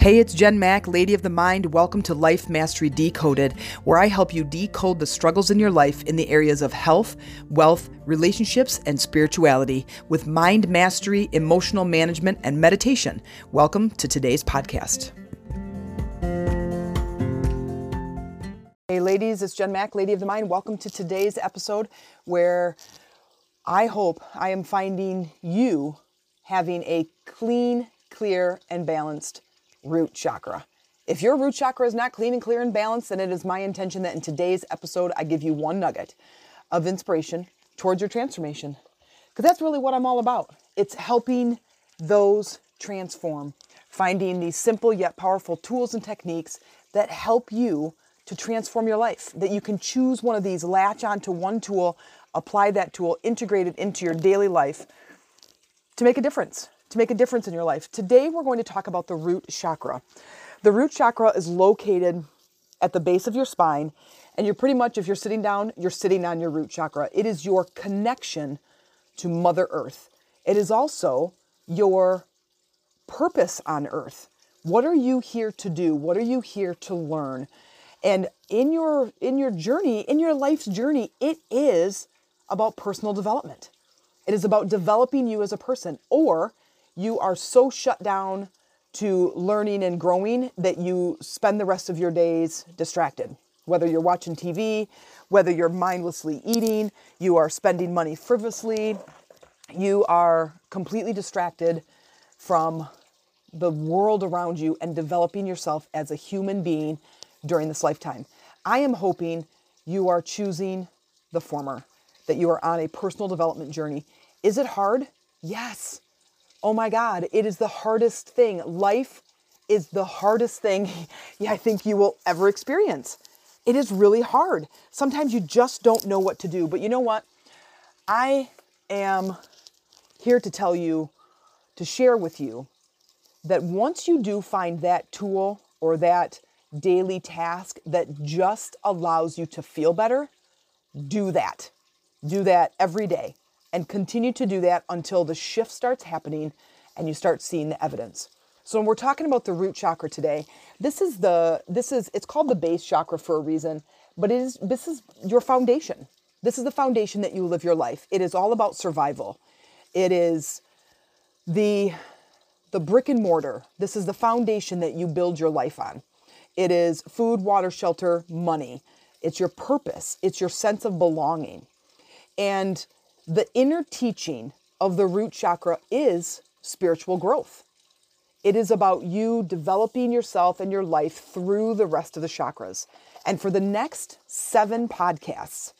Hey, it's Jen Mack, Lady of the Mind. Welcome to Life Mastery Decoded, where I help you decode the struggles in your life in the areas of health, wealth, relationships, and spirituality with mind mastery, emotional management, and meditation. Welcome to today's podcast. Hey, ladies, it's Jen Mack, Lady of the Mind. Welcome to today's episode where I hope I am finding you having a clean, clear, and balanced root chakra. If your root chakra is not clean and clear and balanced, then it is my intention that in today's episode, I give you one nugget of inspiration towards your transformation. Because that's really what I'm all about. It's helping those transform, finding these simple yet powerful tools and techniques that help you to transform your life. That you can choose one of these, latch onto one tool, apply that tool, integrate it into your daily life to make a difference to make a difference in your life. Today, we're going to talk about the root chakra. The root chakra is located at the base of your spine, and you're pretty much, if you're sitting down, you're sitting on your root chakra. It is your connection to Mother Earth. It is also your purpose on earth. What are you here to do? What are you here to learn? And in your in your journey, in your life's journey, it is about personal development. It is about developing you as a person or you are so shut down to learning and growing that you spend the rest of your days distracted. Whether you're watching TV, whether you're mindlessly eating, you are spending money frivolously, you are completely distracted from the world around you and developing yourself as a human being during this lifetime. I am hoping you are choosing the former, that you are on a personal development journey. Is it hard? Yes. Oh my God, it is the hardest thing. Life is the hardest thing I think you will ever experience. It is really hard. Sometimes you just don't know what to do. But you know what? I am here to tell you, to share with you, that once you do find that tool or that daily task that just allows you to feel better, do that. Do that every day and continue to do that until the shift starts happening and you start seeing the evidence. So when we're talking about the root chakra today, this is the this is it's called the base chakra for a reason, but it is this is your foundation. This is the foundation that you live your life. It is all about survival. It is the the brick and mortar. This is the foundation that you build your life on. It is food, water, shelter, money. It's your purpose. It's your sense of belonging. And the inner teaching of the root chakra is spiritual growth. It is about you developing yourself and your life through the rest of the chakras. And for the next seven podcasts,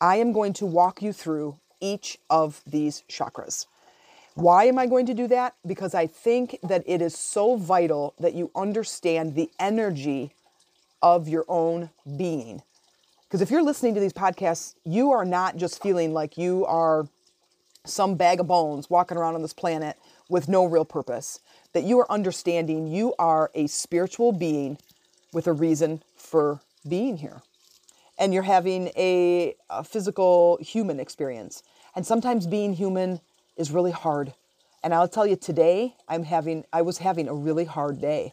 I am going to walk you through each of these chakras. Why am I going to do that? Because I think that it is so vital that you understand the energy of your own being. Because if you're listening to these podcasts, you are not just feeling like you are some bag of bones walking around on this planet with no real purpose. That you are understanding you are a spiritual being with a reason for being here. And you're having a, a physical human experience. And sometimes being human is really hard. And I'll tell you today, I'm having I was having a really hard day.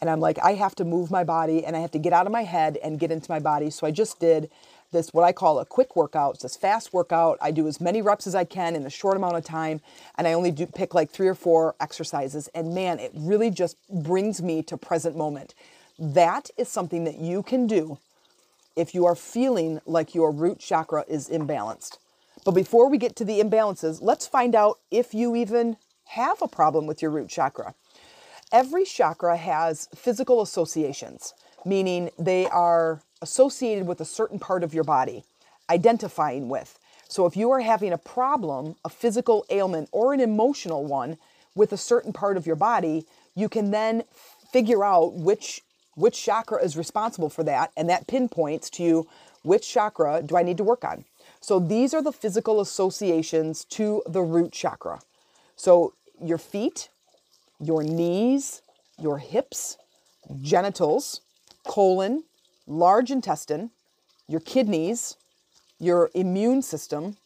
And I'm like, I have to move my body and I have to get out of my head and get into my body. So I just did this, what I call a quick workout. It's this fast workout. I do as many reps as I can in a short amount of time. And I only do pick like three or four exercises. And man, it really just brings me to present moment. That is something that you can do if you are feeling like your root chakra is imbalanced. But before we get to the imbalances, let's find out if you even have a problem with your root chakra. Every chakra has physical associations, meaning they are associated with a certain part of your body, identifying with. So if you are having a problem, a physical ailment, or an emotional one with a certain part of your body, you can then figure out which which chakra is responsible for that and that pinpoints to you which chakra do I need to work on. So these are the physical associations to the root chakra. So your feet your knees, your hips, genitals, colon, large intestine, your kidneys, your immune system,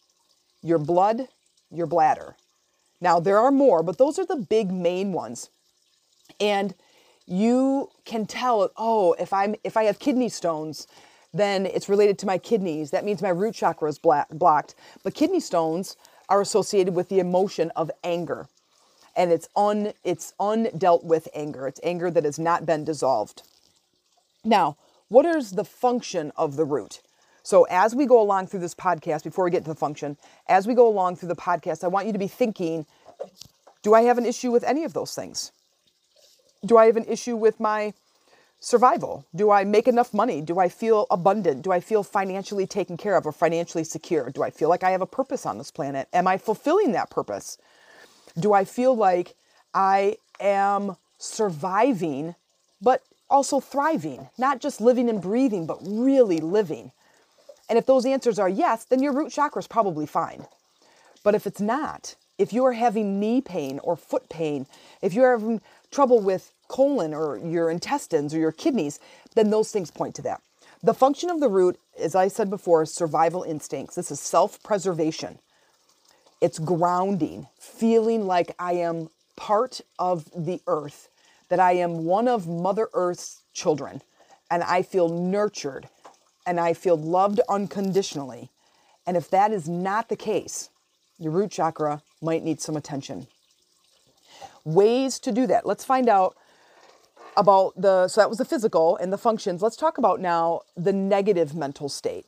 your blood, your bladder. Now, there are more, but those are the big main ones. And you can tell, oh, if I'm if I have kidney stones, then it's related to my kidneys. That means my root chakra is blocked. But kidney stones are associated with the emotion of anger. And it's un it's undealt with anger. It's anger that has not been dissolved. Now, what is the function of the root? So, as we go along through this podcast, before we get to the function, as we go along through the podcast, I want you to be thinking do I have an issue with any of those things? Do I have an issue with my survival? Do I make enough money? Do I feel abundant? Do I feel financially taken care of or financially secure? Do I feel like I have a purpose on this planet? Am I fulfilling that purpose? Do I feel like I am surviving, but also thriving? Not just living and breathing, but really living. And if those answers are yes, then your root chakra is probably fine. But if it's not, if you are having knee pain or foot pain, if you're having trouble with colon or your intestines or your kidneys, then those things point to that. The function of the root, as I said before, is survival instincts. This is self preservation. It's grounding, feeling like I am part of the earth, that I am one of Mother Earth's children, and I feel nurtured and I feel loved unconditionally. And if that is not the case, your root chakra might need some attention. Ways to do that. Let's find out about the, so that was the physical and the functions. Let's talk about now the negative mental state.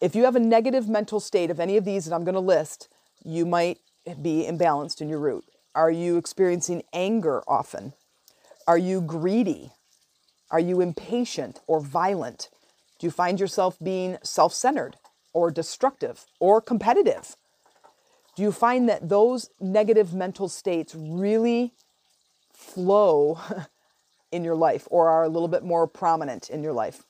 If you have a negative mental state of any of these that I'm going to list, you might be imbalanced in your root. Are you experiencing anger often? Are you greedy? Are you impatient or violent? Do you find yourself being self centered or destructive or competitive? Do you find that those negative mental states really flow in your life or are a little bit more prominent in your life?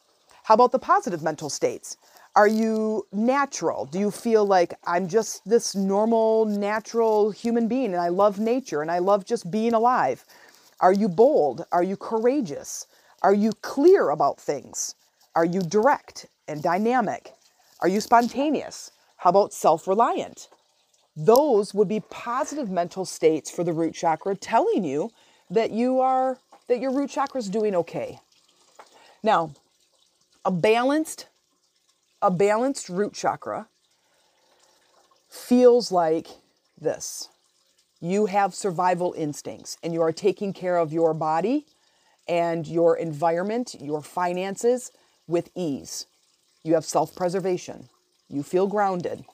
How about the positive mental states? Are you natural? Do you feel like I'm just this normal, natural human being and I love nature and I love just being alive? Are you bold? Are you courageous? Are you clear about things? Are you direct and dynamic? Are you spontaneous? How about self reliant? Those would be positive mental states for the root chakra telling you that you are that your root chakra is doing okay. Now, a balanced a balanced root chakra feels like this. You have survival instincts and you are taking care of your body and your environment, your finances, with ease. You have self preservation. You feel grounded.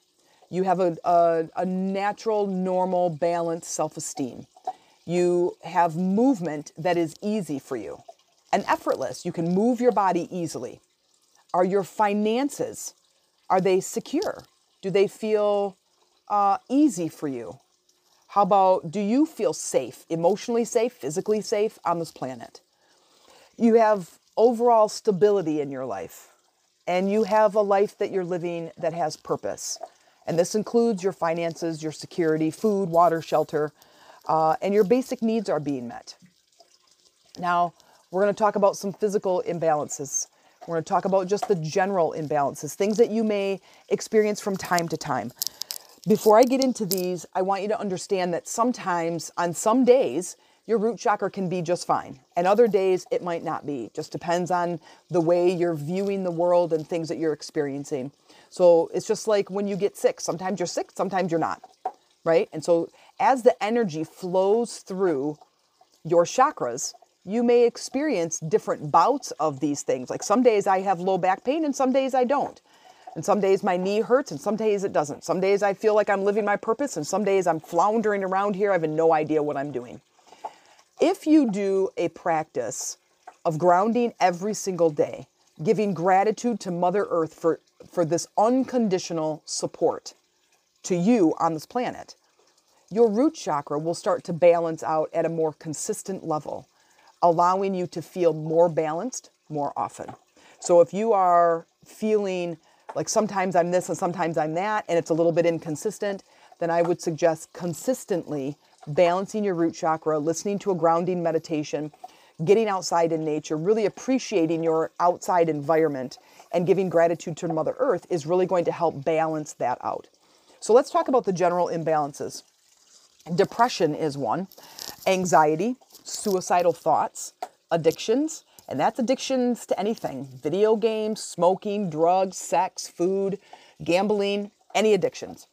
You have a, a, a natural, normal, balanced self esteem. You have movement that is easy for you and effortless. You can move your body easily. Are your finances, are they secure? Do they feel uh, easy for you? How about do you feel safe, emotionally safe, physically safe on this planet? You have overall stability in your life and you have a life that you're living that has purpose. And this includes your finances, your security, food, water, shelter, uh, and your basic needs are being met. Now, we're going to talk about some physical imbalances. We're going to talk about just the general imbalances, things that you may experience from time to time. Before I get into these, I want you to understand that sometimes, on some days, your root chakra can be just fine. And other days it might not be. Just depends on the way you're viewing the world and things that you're experiencing. So it's just like when you get sick. Sometimes you're sick, sometimes you're not. Right? And so as the energy flows through your chakras, you may experience different bouts of these things. Like some days I have low back pain and some days I don't. And some days my knee hurts and some days it doesn't. Some days I feel like I'm living my purpose and some days I'm floundering around here. I have no idea what I'm doing. If you do a practice of grounding every single day, giving gratitude to Mother Earth for, for this unconditional support to you on this planet, your root chakra will start to balance out at a more consistent level, allowing you to feel more balanced more often. So if you are feeling like sometimes I'm this and sometimes I'm that, and it's a little bit inconsistent, then I would suggest consistently balancing your root chakra, listening to a grounding meditation, getting outside in nature, really appreciating your outside environment, and giving gratitude to Mother Earth is really going to help balance that out. So let's talk about the general imbalances. Depression is one, anxiety, suicidal thoughts, addictions, and that's addictions to anything video games, smoking, drugs, sex, food, gambling, any addictions.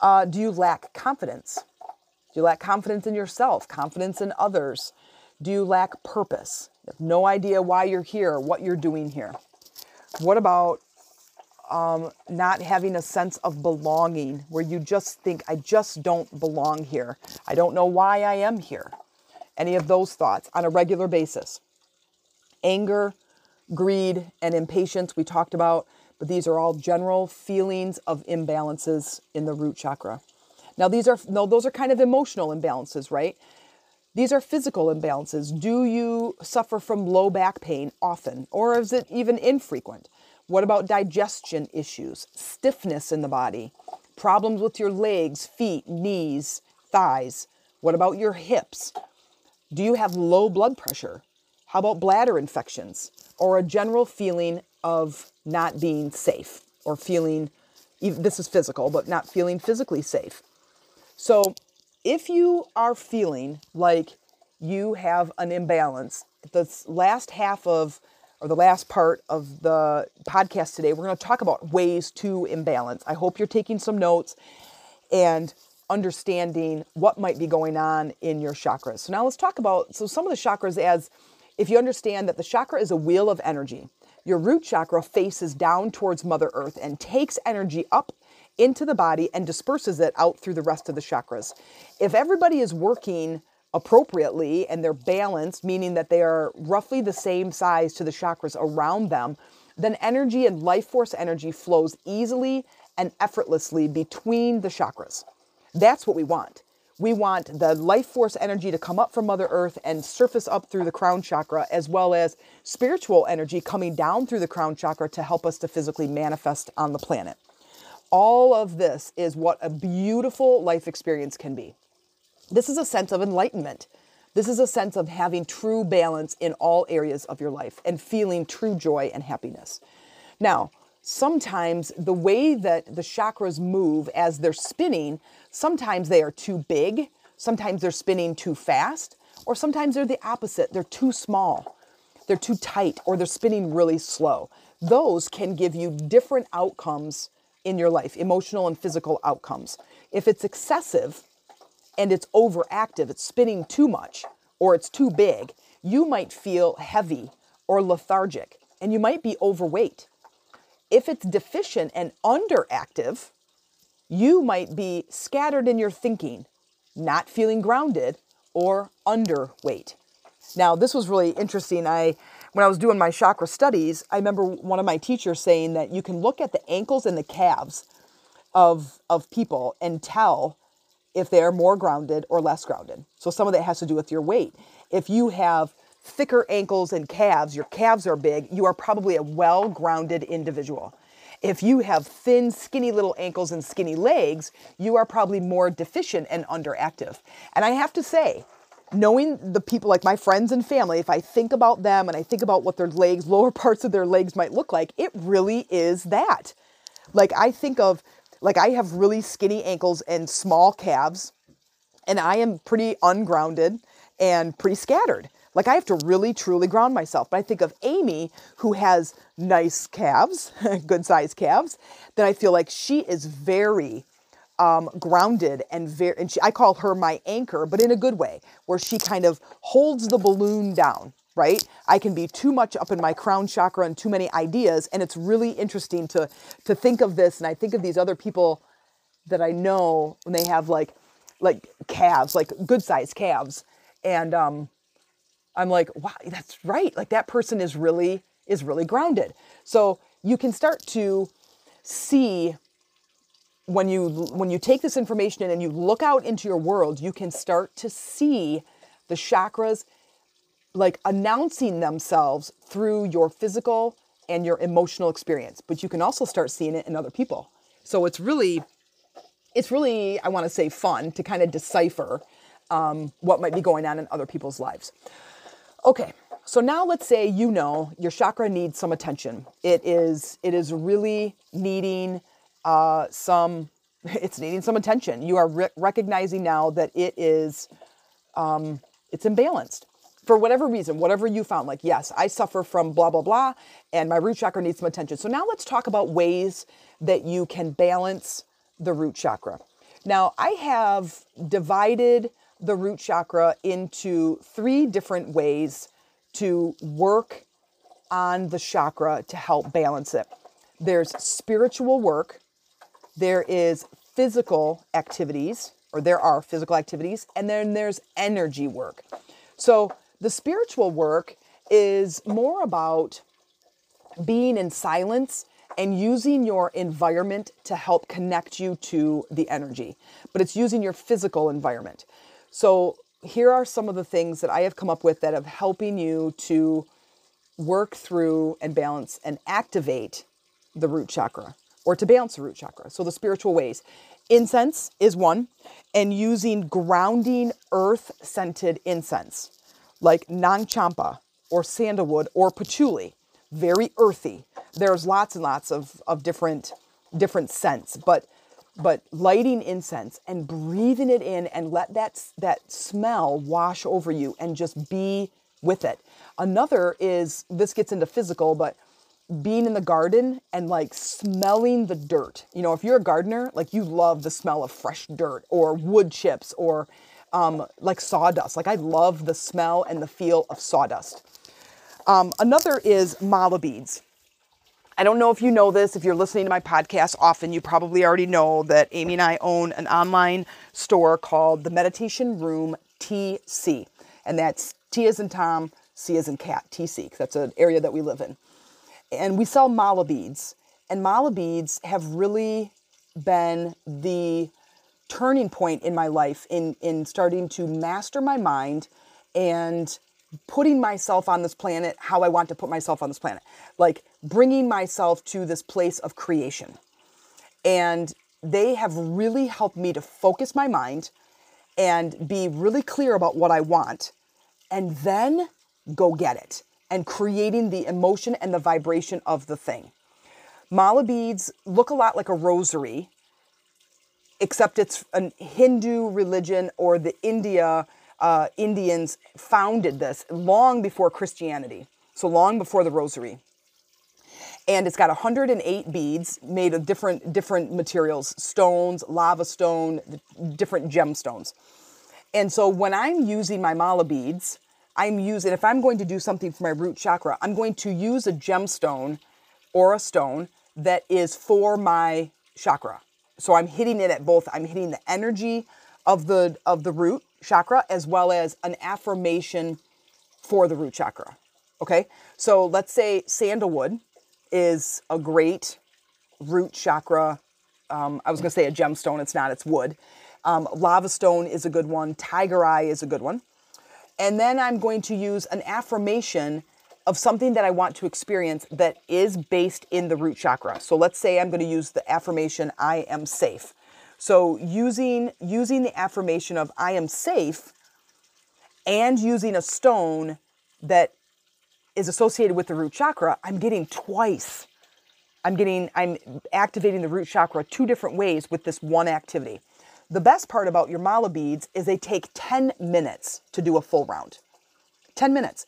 Uh, do you lack confidence? Do you lack confidence in yourself, confidence in others? Do you lack purpose? You have no idea why you're here, what you're doing here. What about um, not having a sense of belonging where you just think, I just don't belong here. I don't know why I am here. Any of those thoughts on a regular basis. Anger, greed, and impatience, we talked about, but these are all general feelings of imbalances in the root chakra. Now, these are, no, those are kind of emotional imbalances, right? These are physical imbalances. Do you suffer from low back pain often, or is it even infrequent? What about digestion issues, stiffness in the body, problems with your legs, feet, knees, thighs? What about your hips? Do you have low blood pressure? How about bladder infections or a general feeling of not being safe or feeling, this is physical, but not feeling physically safe? So if you are feeling like you have an imbalance, the last half of or the last part of the podcast today, we're going to talk about ways to imbalance. I hope you're taking some notes and understanding what might be going on in your chakras. So now let's talk about so some of the chakras as if you understand that the chakra is a wheel of energy. Your root chakra faces down towards mother earth and takes energy up into the body and disperses it out through the rest of the chakras. If everybody is working appropriately and they're balanced, meaning that they are roughly the same size to the chakras around them, then energy and life force energy flows easily and effortlessly between the chakras. That's what we want. We want the life force energy to come up from Mother Earth and surface up through the crown chakra, as well as spiritual energy coming down through the crown chakra to help us to physically manifest on the planet. All of this is what a beautiful life experience can be. This is a sense of enlightenment. This is a sense of having true balance in all areas of your life and feeling true joy and happiness. Now, sometimes the way that the chakras move as they're spinning, sometimes they are too big, sometimes they're spinning too fast, or sometimes they're the opposite. They're too small, they're too tight, or they're spinning really slow. Those can give you different outcomes in your life, emotional and physical outcomes. If it's excessive, and it's overactive, it's spinning too much, or it's too big, you might feel heavy or lethargic, and you might be overweight. If it's deficient and underactive, you might be scattered in your thinking, not feeling grounded, or underweight. Now, this was really interesting. I when I was doing my chakra studies, I remember one of my teachers saying that you can look at the ankles and the calves of of people and tell if they are more grounded or less grounded. So some of that has to do with your weight. If you have thicker ankles and calves, your calves are big, you are probably a well grounded individual. If you have thin, skinny little ankles and skinny legs, you are probably more deficient and underactive. And I have to say, knowing the people like my friends and family, if I think about them and I think about what their legs, lower parts of their legs might look like, it really is that. Like I think of like I have really skinny ankles and small calves, and I am pretty ungrounded and pretty scattered. Like I have to really truly ground myself. But I think of Amy, who has nice calves, good sized calves, then I feel like she is very um, grounded and very, and she, I call her my anchor, but in a good way, where she kind of holds the balloon down right? I can be too much up in my crown chakra and too many ideas. And it's really interesting to, to think of this. And I think of these other people that I know when they have like, like calves, like good sized calves. And um, I'm like, wow, that's right. Like that person is really, is really grounded. So you can start to see when you when you take this information in and you look out into your world, you can start to see the chakras like announcing themselves through your physical and your emotional experience, but you can also start seeing it in other people. So it's really, it's really, I want to say fun to kind of decipher um, what might be going on in other people's lives. Okay, so now let's say you know your chakra needs some attention. It is, it is really needing uh, some, it's needing some attention. You are re- recognizing now that it is, um, it's imbalanced for whatever reason, whatever you found, like, yes, I suffer from blah, blah, blah, and my root chakra needs some attention. So now let's talk about ways that you can balance the root chakra. Now, I have divided the root chakra into three different ways to work on the chakra to help balance it. There's spiritual work, there is physical activities, or there are physical activities, and then there's energy work. So the spiritual work is more about being in silence and using your environment to help connect you to the energy, but it's using your physical environment. So here are some of the things that I have come up with that have helping you to work through and balance and activate the root chakra or to balance the root chakra. So the spiritual ways. Incense is one, and using grounding earth scented incense like Nag Champa or sandalwood or patchouli, very earthy. There's lots and lots of, of different different scents, but but lighting incense and breathing it in and let that that smell wash over you and just be with it. Another is this gets into physical, but being in the garden and like smelling the dirt. You know, if you're a gardener, like you love the smell of fresh dirt or wood chips or um, like sawdust. Like I love the smell and the feel of sawdust. Um, another is mala beads. I don't know if you know this. If you're listening to my podcast often, you probably already know that Amy and I own an online store called the Meditation Room TC. And that's T as in Tom, C as in cat, TC. That's an area that we live in. And we sell mala beads. And mala beads have really been the turning point in my life in in starting to master my mind and putting myself on this planet how I want to put myself on this planet. Like bringing myself to this place of creation. And they have really helped me to focus my mind and be really clear about what I want and then go get it and creating the emotion and the vibration of the thing. Mala beads look a lot like a rosary except it's a Hindu religion or the India uh, Indians founded this long before Christianity, so long before the Rosary. And it's got 108 beads made of different different materials, stones, lava stone, different gemstones. And so when I'm using my mala beads, I'm using if I'm going to do something for my root chakra, I'm going to use a gemstone or a stone that is for my chakra. So I'm hitting it at both. I'm hitting the energy of the of the root chakra as well as an affirmation for the root chakra. Okay? So let's say sandalwood is a great root chakra. Um, I was to say a gemstone. It's not. It's wood. Um, lava stone is a good one. Tiger eye is a good one. And then I'm going to use an affirmation of something that I want to experience that is based in the root chakra. So let's say I'm going to use the affirmation I am safe. So using using the affirmation of I am safe and using a stone that is associated with the root chakra, I'm getting twice. I'm getting I'm activating the root chakra two different ways with this one activity. The best part about your mala beads is they take 10 minutes to do a full round. 10 minutes.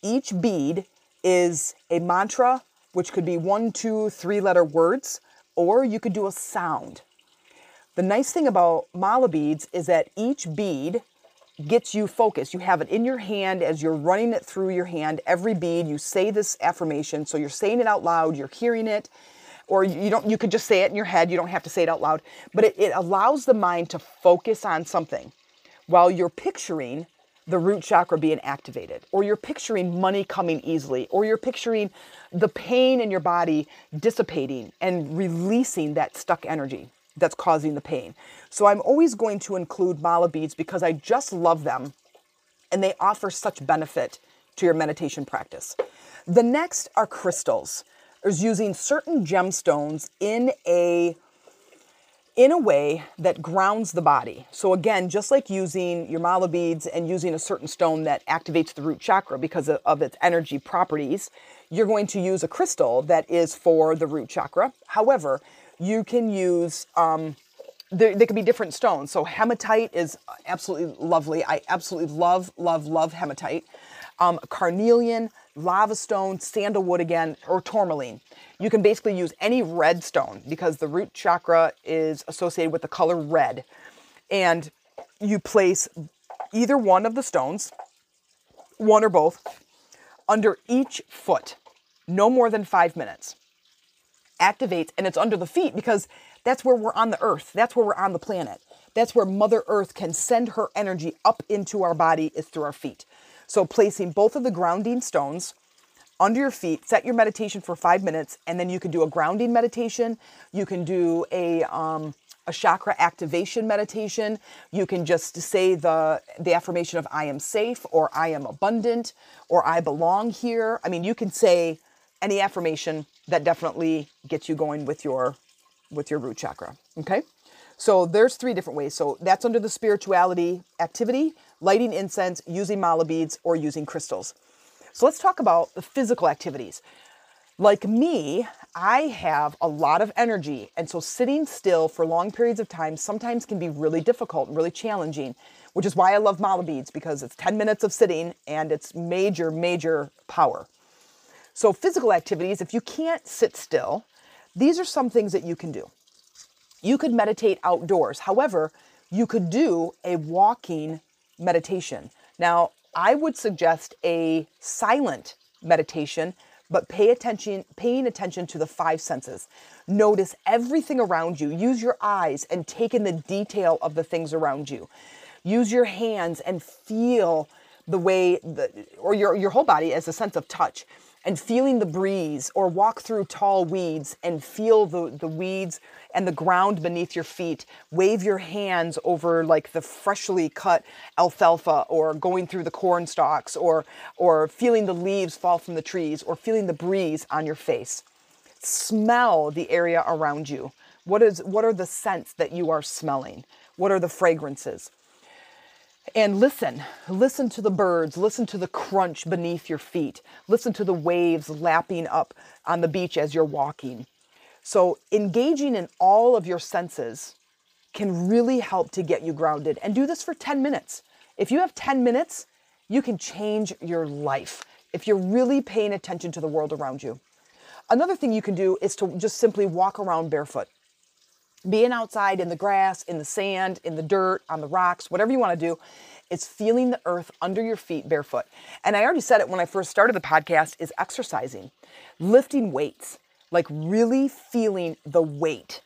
Each bead is a mantra, which could be one, two, three letter words, or you could do a sound. The nice thing about mala beads is that each bead gets you focused. You have it in your hand as you're running it through your hand. Every bead, you say this affirmation. So you're saying it out loud, you're hearing it, or you don't you could just say it in your head. You don't have to say it out loud. But it, it allows the mind to focus on something while you're picturing the root chakra being activated, or you're picturing money coming easily, or you're picturing the pain in your body dissipating and releasing that stuck energy that's causing the pain. So I'm always going to include mala beads because I just love them and they offer such benefit to your meditation practice. The next are crystals. Is using certain gemstones in a in a way that grounds the body. So again, just like using your mala beads and using a certain stone that activates the root chakra because of, of its energy properties, you're going to use a crystal that is for the root chakra. However, you can use um, there, there can be different stones. So hematite is absolutely lovely. I absolutely love, love, love hematite. um, carnelian, lava stone, sandalwood again, or tourmaline. You can basically use any red stone because the root chakra is associated with the color red. And you place either one of the stones, one or both, under each foot, no more than five minutes. Activates, and it's under the feet because that's where we're on the earth. That's where we're on the planet. That's where Mother Earth can send her energy up into our body is through our feet. So placing both of the grounding stones under your feet, set your meditation for five minutes, and then you can do a grounding meditation. You can do a um, a chakra activation meditation. You can just say the the affirmation of I am safe or I am abundant or I belong here. I mean, you can say any affirmation that definitely gets you going with your with your root chakra, okay? So there's three different ways. So that's under the spirituality activity, lighting incense, using mala beads or using crystals. So let's talk about the physical activities. Like me, I have a lot of energy. And so sitting still for long periods of time sometimes can be really difficult and really challenging, which is why I love mala beads because it's 10 minutes of sitting and it's major, major power. So, physical activities, if you can't sit still, these are some things that you can do. You could meditate outdoors. However, you could do a walking meditation. Now, I would suggest a silent meditation but pay attention paying attention to the five senses notice everything around you use your eyes and take in the detail of the things around you use your hands and feel the way the, or your, your whole body as a sense of touch and feeling the breeze or walk through tall weeds and feel the, the weeds and the ground beneath your feet. Wave your hands over like the freshly cut alfalfa or going through the corn stalks or, or feeling the leaves fall from the trees or feeling the breeze on your face. Smell the area around you. What, is, what are the scents that you are smelling? What are the fragrances? And listen. Listen to the birds. Listen to the crunch beneath your feet. Listen to the waves lapping up on the beach as you're walking. So, engaging in all of your senses can really help to get you grounded. And do this for 10 minutes. If you have 10 minutes, you can change your life if you're really paying attention to the world around you. Another thing you can do is to just simply walk around barefoot being outside in the grass, in the sand, in the dirt, on the rocks, whatever you want to do, it's feeling the earth under your feet barefoot. And I already said it when I first started the podcast is exercising, lifting weights, like really feeling the weight.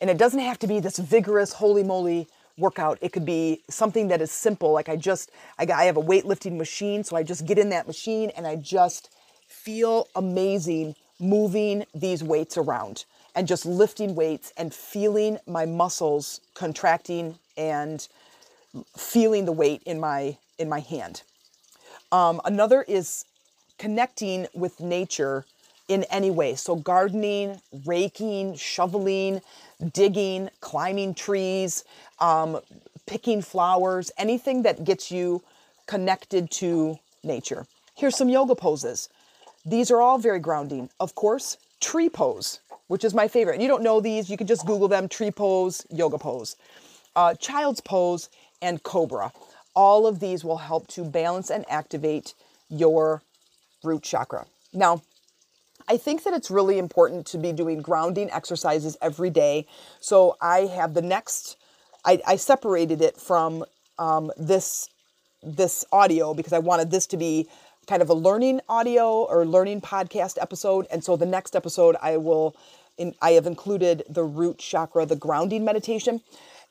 And it doesn't have to be this vigorous, holy moly workout. It could be something that is simple. Like I just, I, I have a weightlifting machine. So I just get in that machine and I just feel amazing moving these weights around and just lifting weights and feeling my muscles contracting and feeling the weight in my in my hand. Um, another is connecting with nature in any way. So gardening, raking, shoveling, digging, climbing trees, um, picking flowers, anything that gets you connected to nature. Here's some yoga poses. These are all very grounding. Of course, tree pose which is my favorite. And you don't know these, you can just Google them tree pose, yoga pose, uh, child's pose, and cobra. All of these will help to balance and activate your root chakra. Now, I think that it's really important to be doing grounding exercises every day. So I have the next, I, I separated it from um, this this audio because I wanted this to be kind of a learning audio or learning podcast episode. And so the next episode, I will, in, I have included the root chakra, the grounding meditation.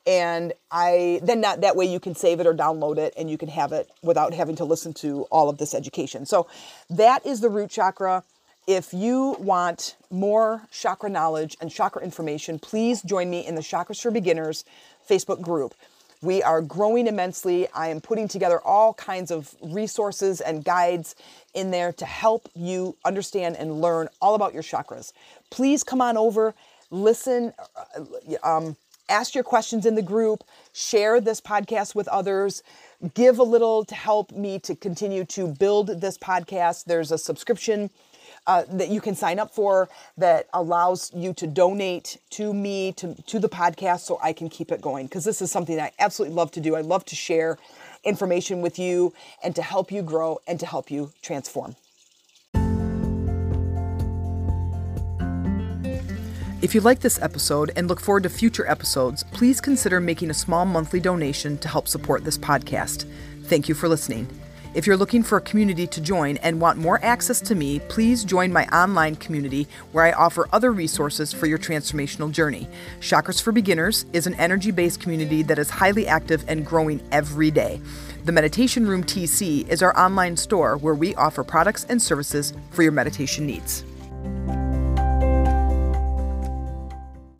And I then that, that way you can save it or download it and you can have it without having to listen to all of this education. So that is the root chakra. If you want more chakra knowledge and chakra information, please join me in the Chakras for Beginners Facebook group. We are growing immensely. I am putting together all kinds of resources and guides in there to help you understand and learn all about your chakras. Please come on over, listen, uh, um, ask your questions in the group, share this podcast with others, give a little to help me to continue to build this podcast. There's a subscription uh, that you can sign up for that allows you to donate to me, to, to the podcast, so I can keep it going. Because this is something I absolutely love to do. I love to share information with you and to help you grow and to help you transform. If you like this episode and look forward to future episodes, please consider making a small monthly donation to help support this podcast. Thank you for listening. If you're looking for a community to join and want more access to me, please join my online community where I offer other resources for your transformational journey. Chakras for Beginners is an energy based community that is highly active and growing every day. The Meditation Room TC is our online store where we offer products and services for your meditation needs.